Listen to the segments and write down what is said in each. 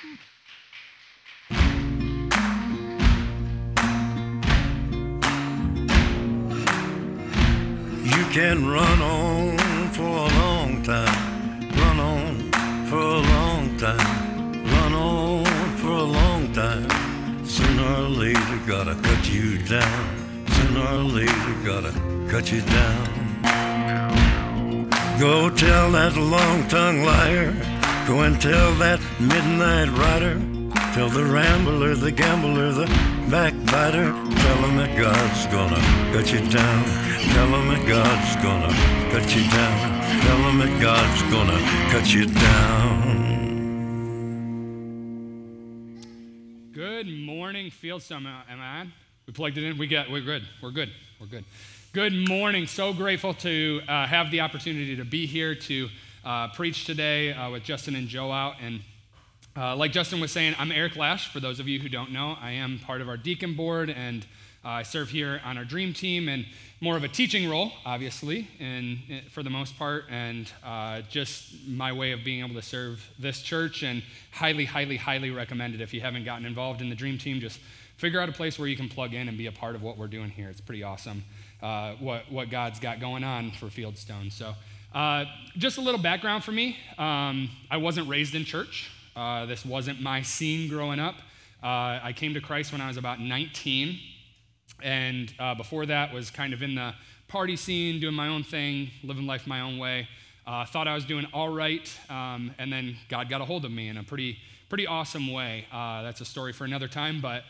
You can run on for a long time, run on for a long time, run on for a long time. Sooner or later, gotta cut you down. Sooner or later, gotta cut you down. Go tell that long tongued liar. Go and tell that midnight rider. Tell the rambler, the gambler, the backbiter. Tell him that God's gonna cut you down. Tell him that God's gonna cut you down. Tell him that God's gonna cut you down. Good morning, Fieldstone. Am I on? We plugged it in. We got. We're good. We're good. We're good. Good morning. So grateful to uh, have the opportunity to be here to uh, preach today uh, with Justin and Joe out. And uh, like Justin was saying, I'm Eric Lash. For those of you who don't know, I am part of our deacon board and uh, I serve here on our dream team and more of a teaching role, obviously, and for the most part, and uh, just my way of being able to serve this church. And highly, highly, highly recommended if you haven't gotten involved in the dream team. Just figure out a place where you can plug in and be a part of what we're doing here. It's pretty awesome uh, what, what God's got going on for Fieldstone. So, uh, just a little background for me um, I wasn't raised in church, uh, this wasn't my scene growing up. Uh, I came to Christ when I was about 19, and uh, before that was kind of in the party scene, doing my own thing, living life my own way. Uh, thought I was doing all right, um, and then God got a hold of me in a pretty, pretty awesome way. that's a story for another time, but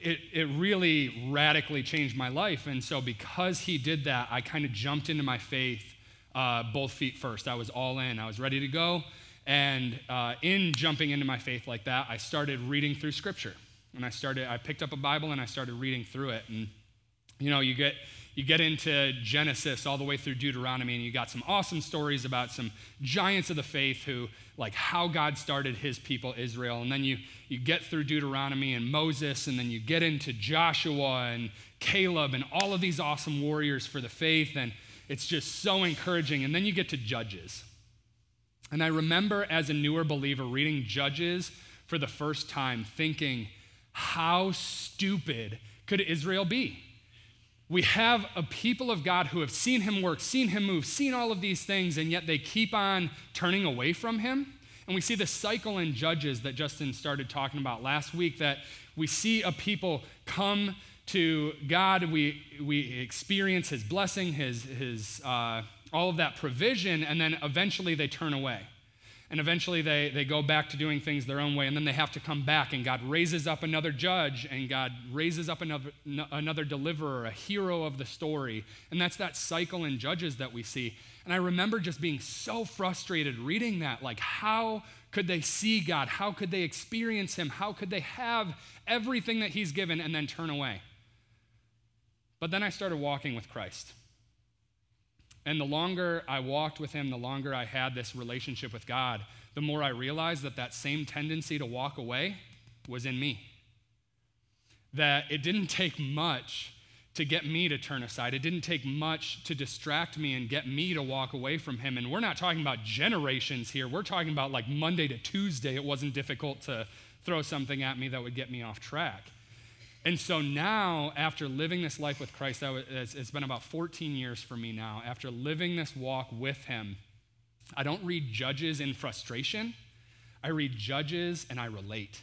it, it really radically changed my life. And so, because he did that, I kind of jumped into my faith uh, both feet first. I was all in, I was ready to go. And uh, in jumping into my faith like that, I started reading through scripture. And I started, I picked up a Bible and I started reading through it. And, you know, you get, you get into Genesis all the way through Deuteronomy, and you got some awesome stories about some giants of the faith who, like, how God started his people, Israel. And then you, you get through Deuteronomy and Moses, and then you get into Joshua and Caleb and all of these awesome warriors for the faith. And it's just so encouraging. And then you get to Judges. And I remember as a newer believer reading Judges for the first time, thinking, how stupid could Israel be? we have a people of God who have seen him work, seen him move, seen all of these things, and yet they keep on turning away from him. And we see the cycle in Judges that Justin started talking about last week that we see a people come to God, we, we experience his blessing, his, his, uh, all of that provision, and then eventually they turn away. And eventually they, they go back to doing things their own way, and then they have to come back, and God raises up another judge, and God raises up another, another deliverer, a hero of the story. And that's that cycle in Judges that we see. And I remember just being so frustrated reading that. Like, how could they see God? How could they experience Him? How could they have everything that He's given and then turn away? But then I started walking with Christ. And the longer I walked with him, the longer I had this relationship with God, the more I realized that that same tendency to walk away was in me. That it didn't take much to get me to turn aside. It didn't take much to distract me and get me to walk away from him. And we're not talking about generations here. We're talking about like Monday to Tuesday. It wasn't difficult to throw something at me that would get me off track. And so now, after living this life with Christ, it's been about 14 years for me now. After living this walk with Him, I don't read Judges in frustration. I read Judges and I relate.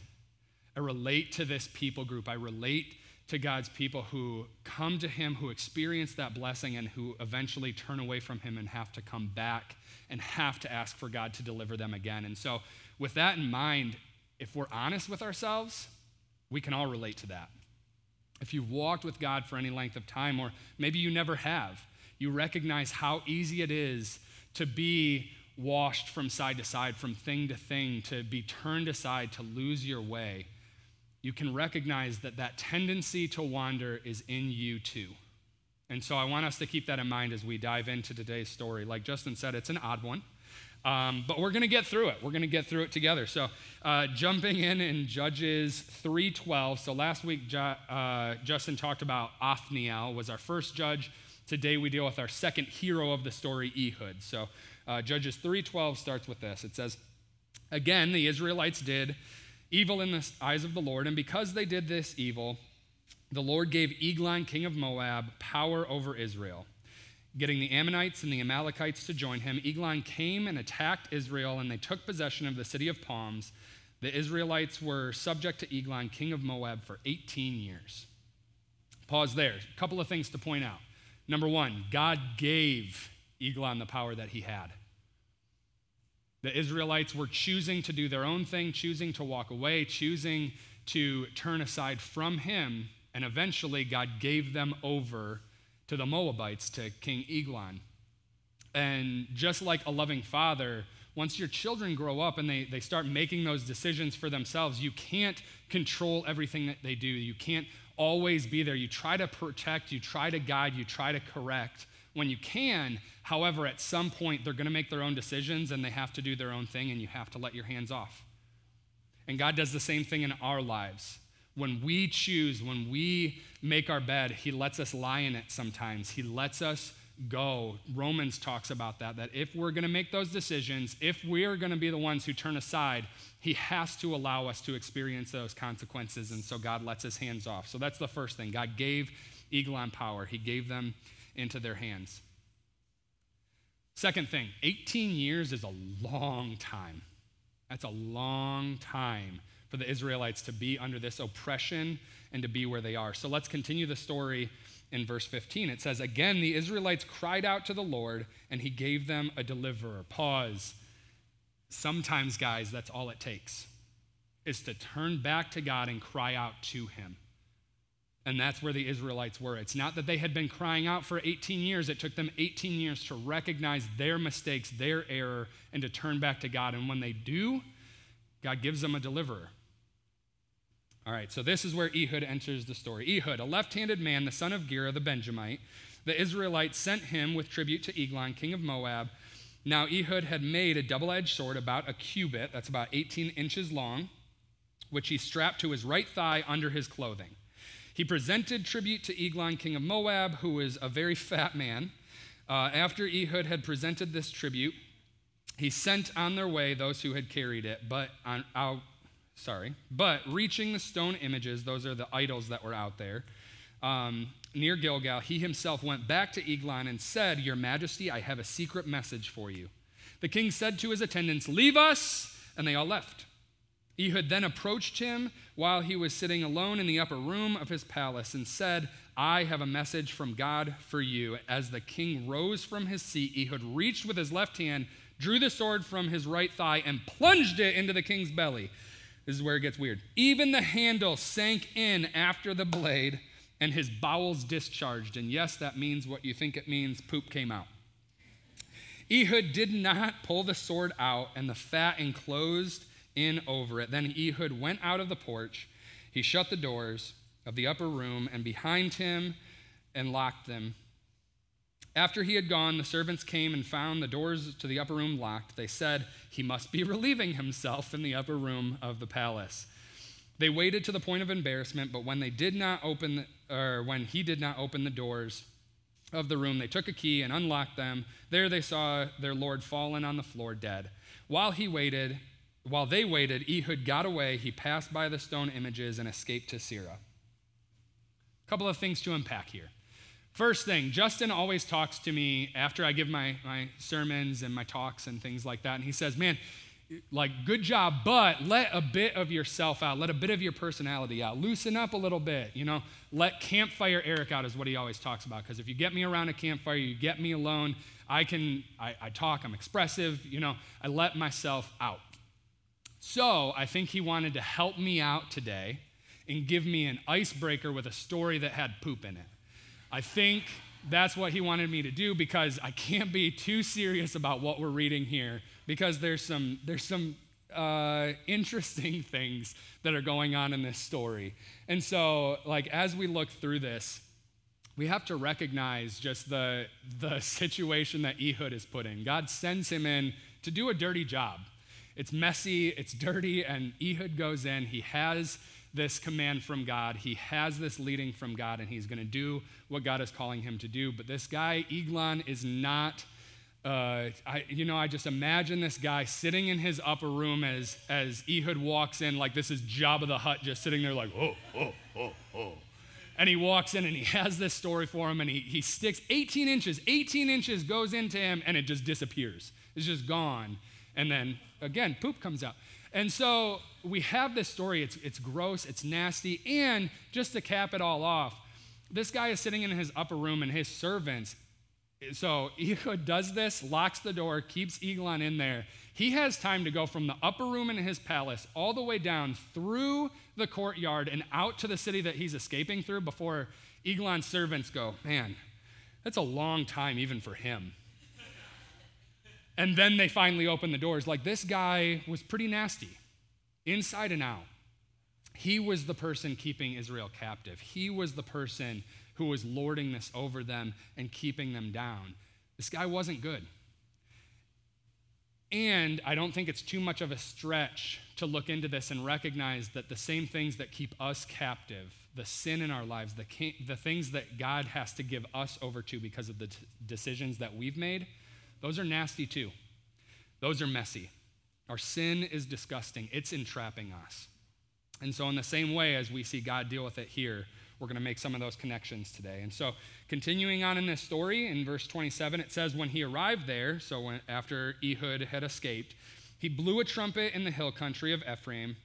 I relate to this people group. I relate to God's people who come to Him, who experience that blessing, and who eventually turn away from Him and have to come back and have to ask for God to deliver them again. And so, with that in mind, if we're honest with ourselves, we can all relate to that. If you've walked with God for any length of time, or maybe you never have, you recognize how easy it is to be washed from side to side, from thing to thing, to be turned aside, to lose your way. You can recognize that that tendency to wander is in you too. And so I want us to keep that in mind as we dive into today's story. Like Justin said, it's an odd one. Um, but we're going to get through it. We're going to get through it together. So, uh, jumping in in Judges 3:12. So last week, uh, Justin talked about Othniel was our first judge. Today we deal with our second hero of the story, Ehud. So, uh, Judges 3:12 starts with this. It says, Again, the Israelites did evil in the eyes of the Lord, and because they did this evil, the Lord gave Eglon, king of Moab, power over Israel. Getting the Ammonites and the Amalekites to join him, Eglon came and attacked Israel, and they took possession of the city of palms. The Israelites were subject to Eglon, king of Moab, for 18 years. Pause there. A couple of things to point out. Number one, God gave Eglon the power that he had. The Israelites were choosing to do their own thing, choosing to walk away, choosing to turn aside from him, and eventually God gave them over to the Moabites, to King Eglon. And just like a loving father, once your children grow up and they, they start making those decisions for themselves, you can't control everything that they do. You can't always be there. You try to protect, you try to guide, you try to correct when you can. However, at some point, they're going to make their own decisions and they have to do their own thing, and you have to let your hands off. And God does the same thing in our lives. When we choose, when we make our bed, He lets us lie in it sometimes. He lets us go. Romans talks about that, that if we're going to make those decisions, if we're going to be the ones who turn aside, He has to allow us to experience those consequences. And so God lets His hands off. So that's the first thing. God gave Eglon power, He gave them into their hands. Second thing 18 years is a long time. That's a long time for the Israelites to be under this oppression and to be where they are. So let's continue the story in verse 15. It says, Again, the Israelites cried out to the Lord, and he gave them a deliverer. Pause. Sometimes, guys, that's all it takes, is to turn back to God and cry out to him. And that's where the Israelites were. It's not that they had been crying out for 18 years. It took them 18 years to recognize their mistakes, their error, and to turn back to God. And when they do, God gives them a deliverer. All right, so this is where Ehud enters the story. Ehud, a left handed man, the son of Gera the Benjamite, the Israelites sent him with tribute to Eglon, king of Moab. Now, Ehud had made a double edged sword about a cubit, that's about 18 inches long, which he strapped to his right thigh under his clothing. He presented tribute to Eglon, king of Moab, who was a very fat man. Uh, after Ehud had presented this tribute, he sent on their way those who had carried it, but on, out, sorry, but reaching the stone images, those are the idols that were out there, um, near Gilgal, he himself went back to Eglon and said, Your Majesty, I have a secret message for you. The king said to his attendants, Leave us, and they all left. Ehud then approached him while he was sitting alone in the upper room of his palace and said, I have a message from God for you. As the king rose from his seat, Ehud reached with his left hand, drew the sword from his right thigh, and plunged it into the king's belly. This is where it gets weird. Even the handle sank in after the blade, and his bowels discharged. And yes, that means what you think it means poop came out. Ehud did not pull the sword out, and the fat enclosed in over it. Then Ehud went out of the porch. He shut the doors of the upper room and behind him and locked them. After he had gone, the servants came and found the doors to the upper room locked. They said, He must be relieving himself in the upper room of the palace. They waited to the point of embarrassment, but when they did not open, the, or when he did not open the doors of the room, they took a key and unlocked them. There they saw their Lord fallen on the floor dead. While he waited, while they waited, Ehud got away. He passed by the stone images and escaped to Seirah. A couple of things to unpack here. First thing, Justin always talks to me after I give my, my sermons and my talks and things like that. And he says, Man, like, good job, but let a bit of yourself out. Let a bit of your personality out. Loosen up a little bit, you know. Let campfire Eric out, is what he always talks about. Because if you get me around a campfire, you get me alone, I can, I, I talk, I'm expressive, you know, I let myself out. So I think he wanted to help me out today and give me an icebreaker with a story that had poop in it. I think that's what he wanted me to do because I can't be too serious about what we're reading here because there's some, there's some uh, interesting things that are going on in this story. And so, like, as we look through this, we have to recognize just the, the situation that Ehud is put in. God sends him in to do a dirty job. It's messy, it's dirty, and Ehud goes in. He has this command from God. He has this leading from God, and he's going to do what God is calling him to do. But this guy, Eglon, is not uh, I, you know, I just imagine this guy sitting in his upper room as, as Ehud walks in, like this is Jabba the Hutt, just sitting there, like, oh, oh, oh, oh. And he walks in and he has this story for him, and he, he sticks 18 inches, 18 inches goes into him, and it just disappears. It's just gone. And then again, poop comes out. And so we have this story. It's, it's gross, it's nasty. And just to cap it all off, this guy is sitting in his upper room, and his servants so Ehud does this, locks the door, keeps Eglon in there. He has time to go from the upper room in his palace all the way down through the courtyard and out to the city that he's escaping through before Eglon's servants go, Man, that's a long time even for him. And then they finally open the doors. Like this guy was pretty nasty, inside and out. He was the person keeping Israel captive. He was the person who was lording this over them and keeping them down. This guy wasn't good. And I don't think it's too much of a stretch to look into this and recognize that the same things that keep us captive, the sin in our lives, the, the things that God has to give us over to because of the t- decisions that we've made, those are nasty too. Those are messy. Our sin is disgusting, it's entrapping us. And so, in the same way as we see God deal with it here, we're going to make some of those connections today. And so, continuing on in this story, in verse 27, it says, When he arrived there, so when, after Ehud had escaped, he blew a trumpet in the hill country of Ephraim,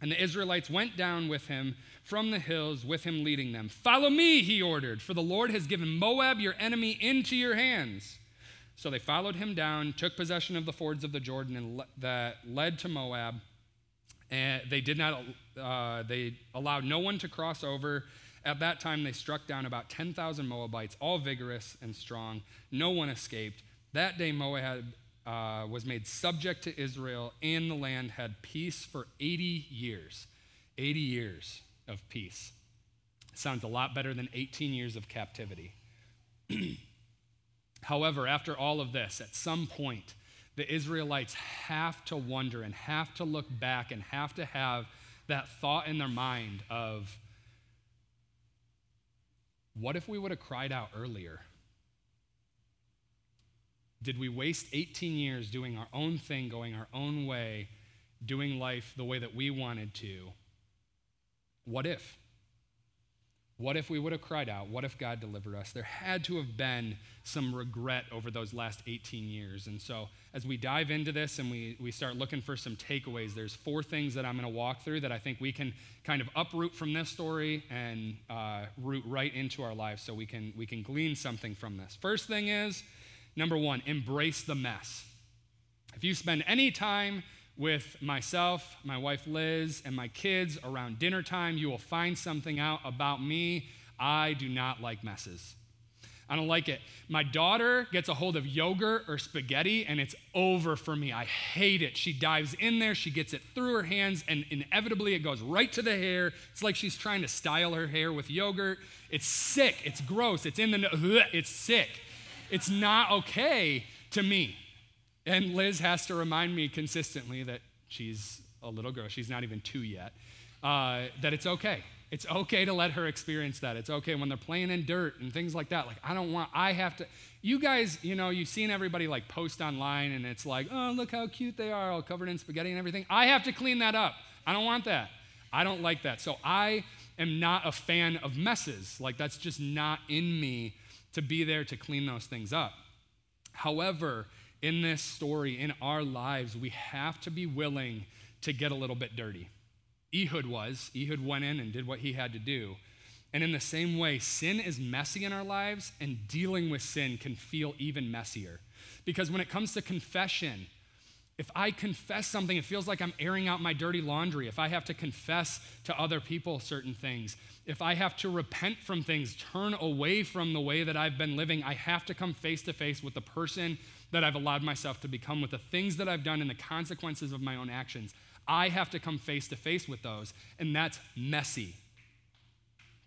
and the Israelites went down with him from the hills, with him leading them. Follow me, he ordered, for the Lord has given Moab, your enemy, into your hands. So they followed him down, took possession of the fords of the Jordan and le- that led to Moab. And they did not, uh, they allowed no one to cross over. At that time, they struck down about 10,000 Moabites, all vigorous and strong. No one escaped. That day, Moab uh, was made subject to Israel, and the land had peace for 80 years. 80 years of peace. Sounds a lot better than 18 years of captivity. However, after all of this, at some point, the Israelites have to wonder and have to look back and have to have that thought in their mind of what if we would have cried out earlier? Did we waste 18 years doing our own thing, going our own way, doing life the way that we wanted to? What if? What if we would have cried out? What if God delivered us? There had to have been some regret over those last 18 years. And so, as we dive into this and we, we start looking for some takeaways, there's four things that I'm going to walk through that I think we can kind of uproot from this story and uh, root right into our lives so we can, we can glean something from this. First thing is number one, embrace the mess. If you spend any time with myself, my wife Liz, and my kids around dinner time, you will find something out about me. I do not like messes. I don't like it. My daughter gets a hold of yogurt or spaghetti and it's over for me. I hate it. She dives in there, she gets it through her hands, and inevitably it goes right to the hair. It's like she's trying to style her hair with yogurt. It's sick. It's gross. It's in the, it's sick. It's not okay to me. And Liz has to remind me consistently that she's a little girl, she's not even two yet, uh, that it's okay. It's okay to let her experience that. It's okay when they're playing in dirt and things like that. Like, I don't want, I have to. You guys, you know, you've seen everybody like post online and it's like, oh, look how cute they are, all covered in spaghetti and everything. I have to clean that up. I don't want that. I don't like that. So I am not a fan of messes. Like, that's just not in me to be there to clean those things up. However, in this story, in our lives, we have to be willing to get a little bit dirty. Ehud was. Ehud went in and did what he had to do. And in the same way, sin is messy in our lives, and dealing with sin can feel even messier. Because when it comes to confession, if I confess something, it feels like I'm airing out my dirty laundry. If I have to confess to other people certain things, if I have to repent from things, turn away from the way that I've been living, I have to come face to face with the person that I've allowed myself to become, with the things that I've done and the consequences of my own actions. I have to come face to face with those, and that's messy.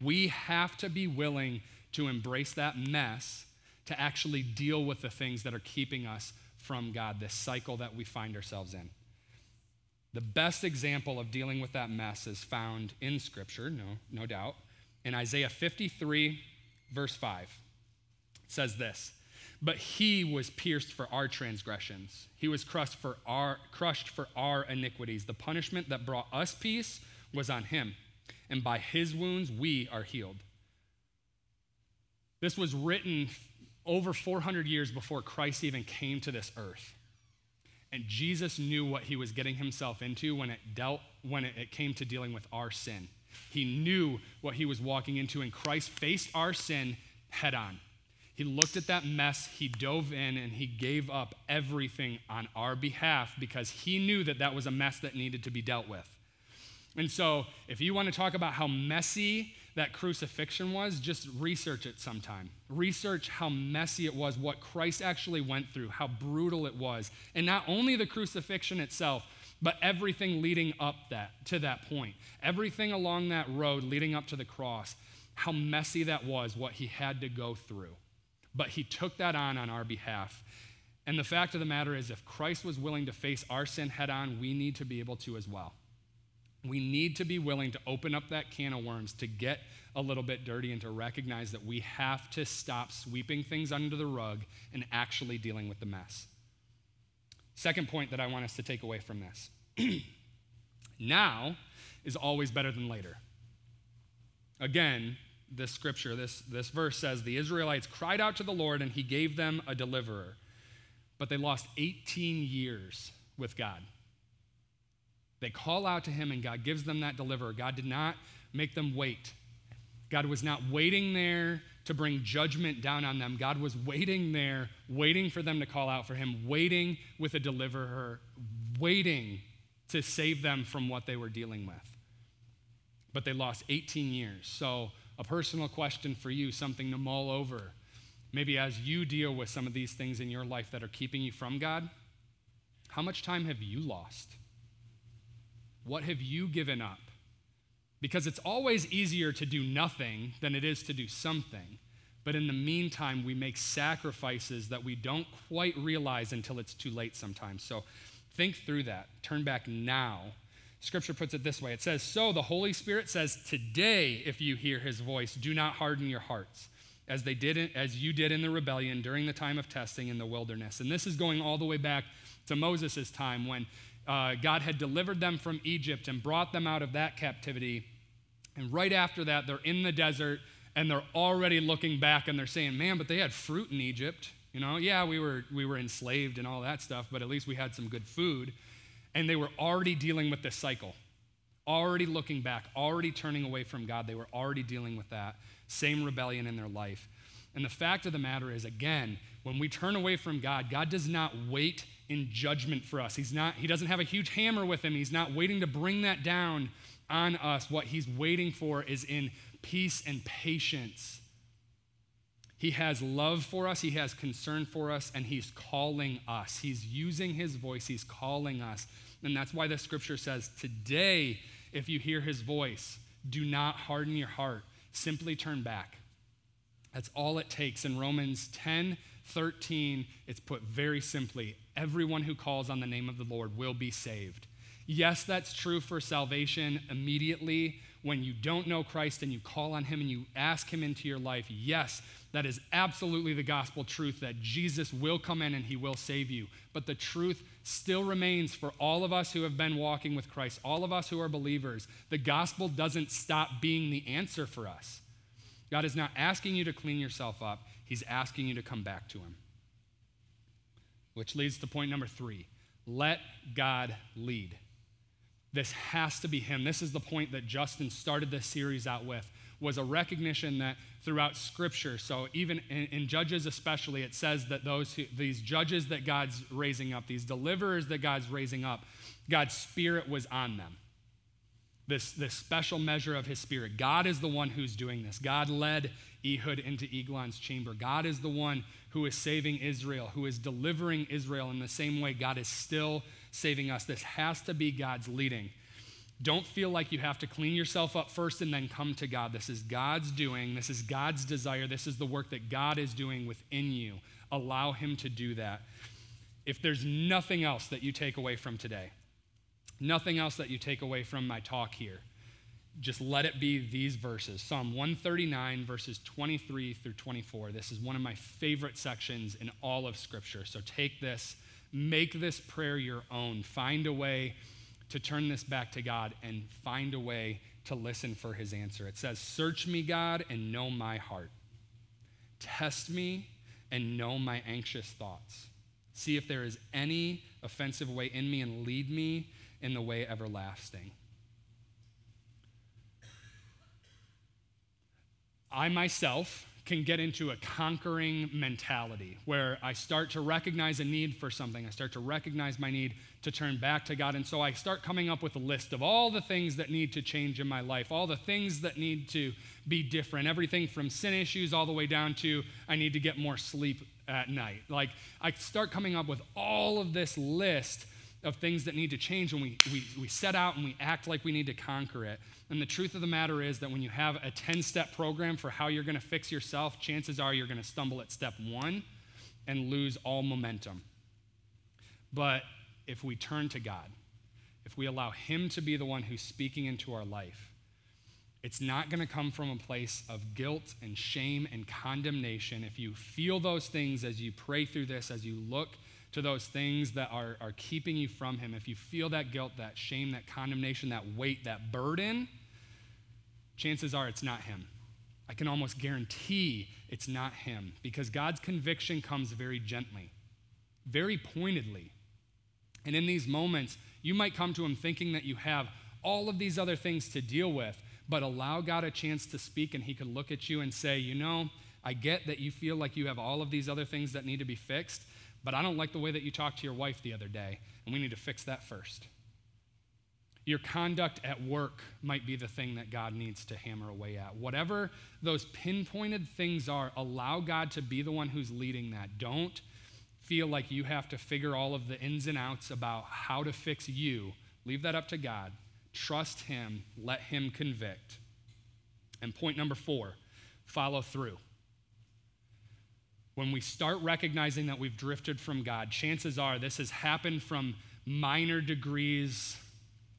We have to be willing to embrace that mess to actually deal with the things that are keeping us from God, this cycle that we find ourselves in. The best example of dealing with that mess is found in Scripture, no, no doubt, in Isaiah 53, verse 5. It says this but he was pierced for our transgressions. He was crushed for our, crushed for our iniquities. The punishment that brought us peace was on him, and by his wounds we are healed. This was written over 400 years before Christ even came to this earth. And Jesus knew what he was getting himself into when it dealt when it, it came to dealing with our sin. He knew what he was walking into, and Christ faced our sin head on. He looked at that mess, he dove in, and he gave up everything on our behalf because he knew that that was a mess that needed to be dealt with. And so, if you want to talk about how messy that crucifixion was, just research it sometime. Research how messy it was, what Christ actually went through, how brutal it was. And not only the crucifixion itself, but everything leading up that to that point. Everything along that road leading up to the cross, how messy that was, what he had to go through. But he took that on on our behalf. And the fact of the matter is, if Christ was willing to face our sin head on, we need to be able to as well. We need to be willing to open up that can of worms, to get a little bit dirty, and to recognize that we have to stop sweeping things under the rug and actually dealing with the mess. Second point that I want us to take away from this now is always better than later. Again, this scripture, this, this verse says, The Israelites cried out to the Lord and he gave them a deliverer. But they lost 18 years with God. They call out to him and God gives them that deliverer. God did not make them wait. God was not waiting there to bring judgment down on them. God was waiting there, waiting for them to call out for him, waiting with a deliverer, waiting to save them from what they were dealing with. But they lost 18 years. So a personal question for you, something to mull over. Maybe as you deal with some of these things in your life that are keeping you from God, how much time have you lost? What have you given up? Because it's always easier to do nothing than it is to do something. But in the meantime, we make sacrifices that we don't quite realize until it's too late sometimes. So think through that. Turn back now Scripture puts it this way it says, So the Holy Spirit says, Today, if you hear his voice, do not harden your hearts, as, they did in, as you did in the rebellion during the time of testing in the wilderness. And this is going all the way back to Moses' time when uh, God had delivered them from Egypt and brought them out of that captivity. And right after that, they're in the desert and they're already looking back and they're saying, Man, but they had fruit in Egypt. You know, yeah, we were, we were enslaved and all that stuff, but at least we had some good food. And they were already dealing with this cycle, already looking back, already turning away from God. They were already dealing with that same rebellion in their life. And the fact of the matter is, again, when we turn away from God, God does not wait in judgment for us. He's not, he doesn't have a huge hammer with him. He's not waiting to bring that down on us. What he's waiting for is in peace and patience. He has love for us, he has concern for us, and he's calling us. He's using his voice, he's calling us. And that's why the scripture says, Today, if you hear his voice, do not harden your heart. Simply turn back. That's all it takes. In Romans 10 13, it's put very simply everyone who calls on the name of the Lord will be saved. Yes, that's true for salvation immediately when you don't know Christ and you call on him and you ask him into your life. Yes, that is absolutely the gospel truth that Jesus will come in and he will save you. But the truth still remains for all of us who have been walking with Christ, all of us who are believers. The gospel doesn't stop being the answer for us. God is not asking you to clean yourself up, he's asking you to come back to him. Which leads to point number three let God lead. This has to be him. This is the point that Justin started this series out with was a recognition that throughout Scripture, so even in, in, Judges especially, it says that those who, these judges that God's raising up, these deliverers that God's raising up, God's Spirit was on them. This, this special measure of His Spirit. God is the one who's doing this. God led Ehud into Eglon's chamber. God is the one who is saving Israel, who is delivering Israel in the same way God is still saving us. This has to be God's leading. Don't feel like you have to clean yourself up first and then come to God. This is God's doing. This is God's desire. This is the work that God is doing within you. Allow Him to do that. If there's nothing else that you take away from today, nothing else that you take away from my talk here, just let it be these verses Psalm 139, verses 23 through 24. This is one of my favorite sections in all of Scripture. So take this, make this prayer your own. Find a way to turn this back to God and find a way to listen for his answer. It says, Search me, God, and know my heart. Test me and know my anxious thoughts. See if there is any offensive way in me and lead me in the way everlasting. I myself can get into a conquering mentality where I start to recognize a need for something. I start to recognize my need to turn back to God. And so I start coming up with a list of all the things that need to change in my life, all the things that need to be different, everything from sin issues all the way down to I need to get more sleep at night. Like I start coming up with all of this list of things that need to change, and we, we, we set out and we act like we need to conquer it. And the truth of the matter is that when you have a 10 step program for how you're going to fix yourself, chances are you're going to stumble at step one and lose all momentum. But if we turn to God, if we allow Him to be the one who's speaking into our life, it's not going to come from a place of guilt and shame and condemnation. If you feel those things as you pray through this, as you look to those things that are, are keeping you from Him, if you feel that guilt, that shame, that condemnation, that weight, that burden, chances are it's not Him. I can almost guarantee it's not Him because God's conviction comes very gently, very pointedly. And in these moments, you might come to Him thinking that you have all of these other things to deal with, but allow God a chance to speak, and He could look at you and say, You know, I get that you feel like you have all of these other things that need to be fixed, but I don't like the way that you talked to your wife the other day, and we need to fix that first. Your conduct at work might be the thing that God needs to hammer away at. Whatever those pinpointed things are, allow God to be the one who's leading that. Don't feel like you have to figure all of the ins and outs about how to fix you. Leave that up to God. Trust Him, let Him convict. And point number four follow through when we start recognizing that we've drifted from God, chances are this has happened from minor degrees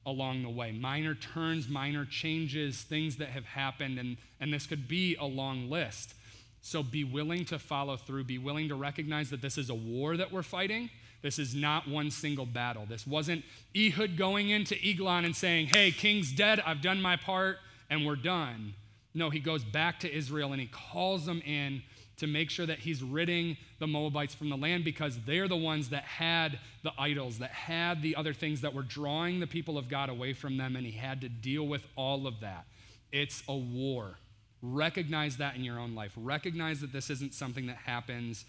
along the way, minor turns, minor changes, things that have happened, and, and this could be a long list. So be willing to follow through, be willing to recognize that this is a war that we're fighting. This is not one single battle. This wasn't Ehud going into Eglon and saying, Hey, king's dead, I've done my part, and we're done. No, he goes back to Israel and he calls them in to make sure that he's ridding the Moabites from the land because they're the ones that had the idols, that had the other things that were drawing the people of God away from them, and he had to deal with all of that. It's a war. Recognize that in your own life. Recognize that this isn't something that happens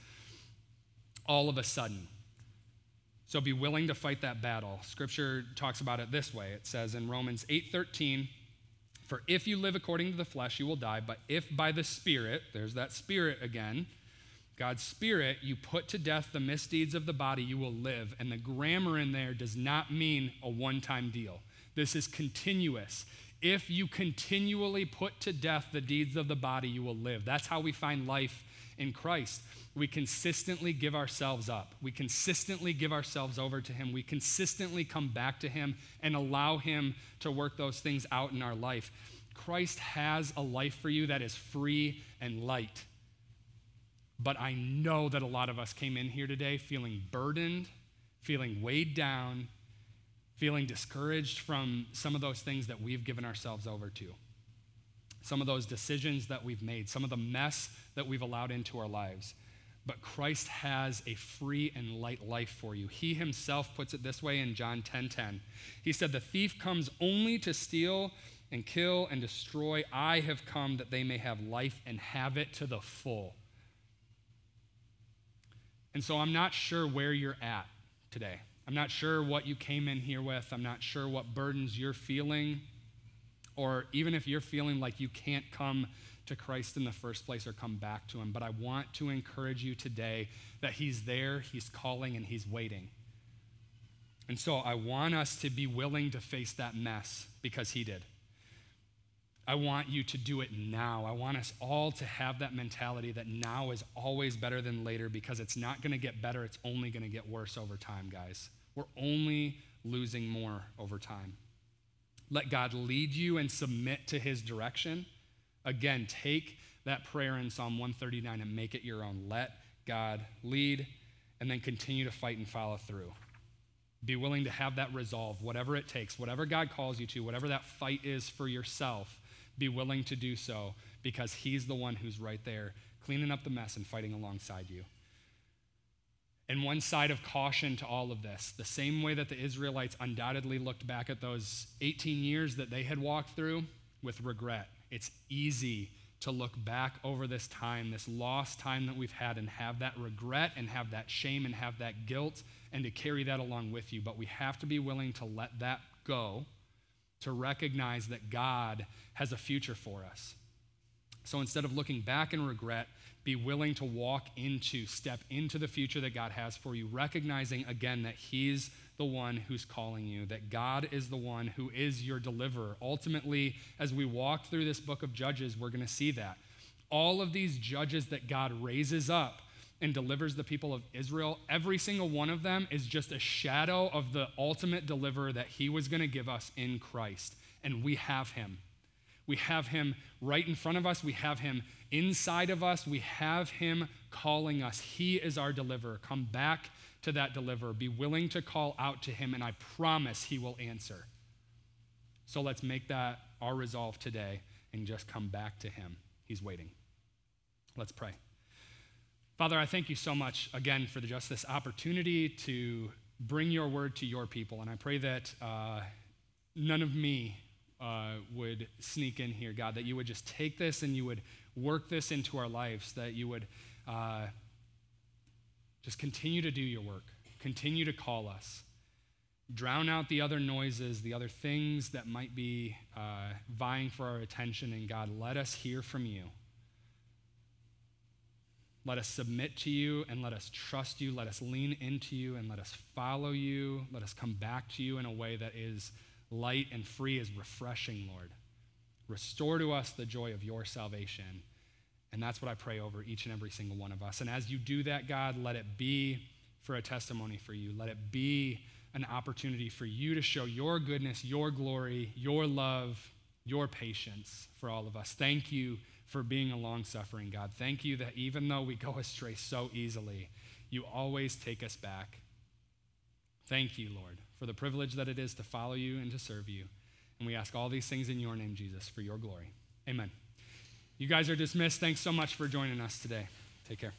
all of a sudden. So be willing to fight that battle. Scripture talks about it this way. It says in Romans 8:13, for if you live according to the flesh, you will die. But if by the Spirit, there's that Spirit again, God's Spirit, you put to death the misdeeds of the body, you will live. And the grammar in there does not mean a one time deal. This is continuous. If you continually put to death the deeds of the body, you will live. That's how we find life in Christ. We consistently give ourselves up. We consistently give ourselves over to Him. We consistently come back to Him and allow Him to work those things out in our life. Christ has a life for you that is free and light. But I know that a lot of us came in here today feeling burdened, feeling weighed down, feeling discouraged from some of those things that we've given ourselves over to some of those decisions that we've made, some of the mess that we've allowed into our lives. But Christ has a free and light life for you. He himself puts it this way in John 10:10. 10, 10. He said, "The thief comes only to steal and kill and destroy. I have come that they may have life and have it to the full." And so I'm not sure where you're at today. I'm not sure what you came in here with. I'm not sure what burdens you're feeling or even if you're feeling like you can't come to Christ in the first place or come back to Him. But I want to encourage you today that He's there, He's calling, and He's waiting. And so I want us to be willing to face that mess because He did. I want you to do it now. I want us all to have that mentality that now is always better than later because it's not going to get better, it's only going to get worse over time, guys. We're only losing more over time. Let God lead you and submit to his direction. Again, take that prayer in Psalm 139 and make it your own. Let God lead and then continue to fight and follow through. Be willing to have that resolve, whatever it takes, whatever God calls you to, whatever that fight is for yourself, be willing to do so because He's the one who's right there cleaning up the mess and fighting alongside you. And one side of caution to all of this, the same way that the Israelites undoubtedly looked back at those 18 years that they had walked through with regret. It's easy to look back over this time, this lost time that we've had, and have that regret and have that shame and have that guilt and to carry that along with you. But we have to be willing to let that go, to recognize that God has a future for us. So instead of looking back in regret, be willing to walk into, step into the future that God has for you, recognizing again that He's the one who's calling you, that God is the one who is your deliverer. Ultimately, as we walk through this book of Judges, we're going to see that. All of these judges that God raises up and delivers the people of Israel, every single one of them is just a shadow of the ultimate deliverer that He was going to give us in Christ. And we have Him. We have him right in front of us. We have him inside of us. We have him calling us. He is our deliverer. Come back to that deliverer. Be willing to call out to him, and I promise he will answer. So let's make that our resolve today and just come back to him. He's waiting. Let's pray. Father, I thank you so much again for just this opportunity to bring your word to your people. And I pray that uh, none of me uh, would sneak in here, God, that you would just take this and you would work this into our lives, that you would uh, just continue to do your work, continue to call us, drown out the other noises, the other things that might be uh, vying for our attention, and God, let us hear from you. Let us submit to you and let us trust you. Let us lean into you and let us follow you. Let us come back to you in a way that is light and free is refreshing, Lord. Restore to us the joy of your salvation. And that's what I pray over each and every single one of us. And as you do that, God, let it be for a testimony for you. Let it be an opportunity for you to show your goodness, your glory, your love, your patience for all of us. Thank you for being a long suffering God. Thank you that even though we go astray so easily, you always take us back. Thank you, Lord for the privilege that it is to follow you and to serve you. And we ask all these things in your name, Jesus, for your glory. Amen. You guys are dismissed. Thanks so much for joining us today. Take care.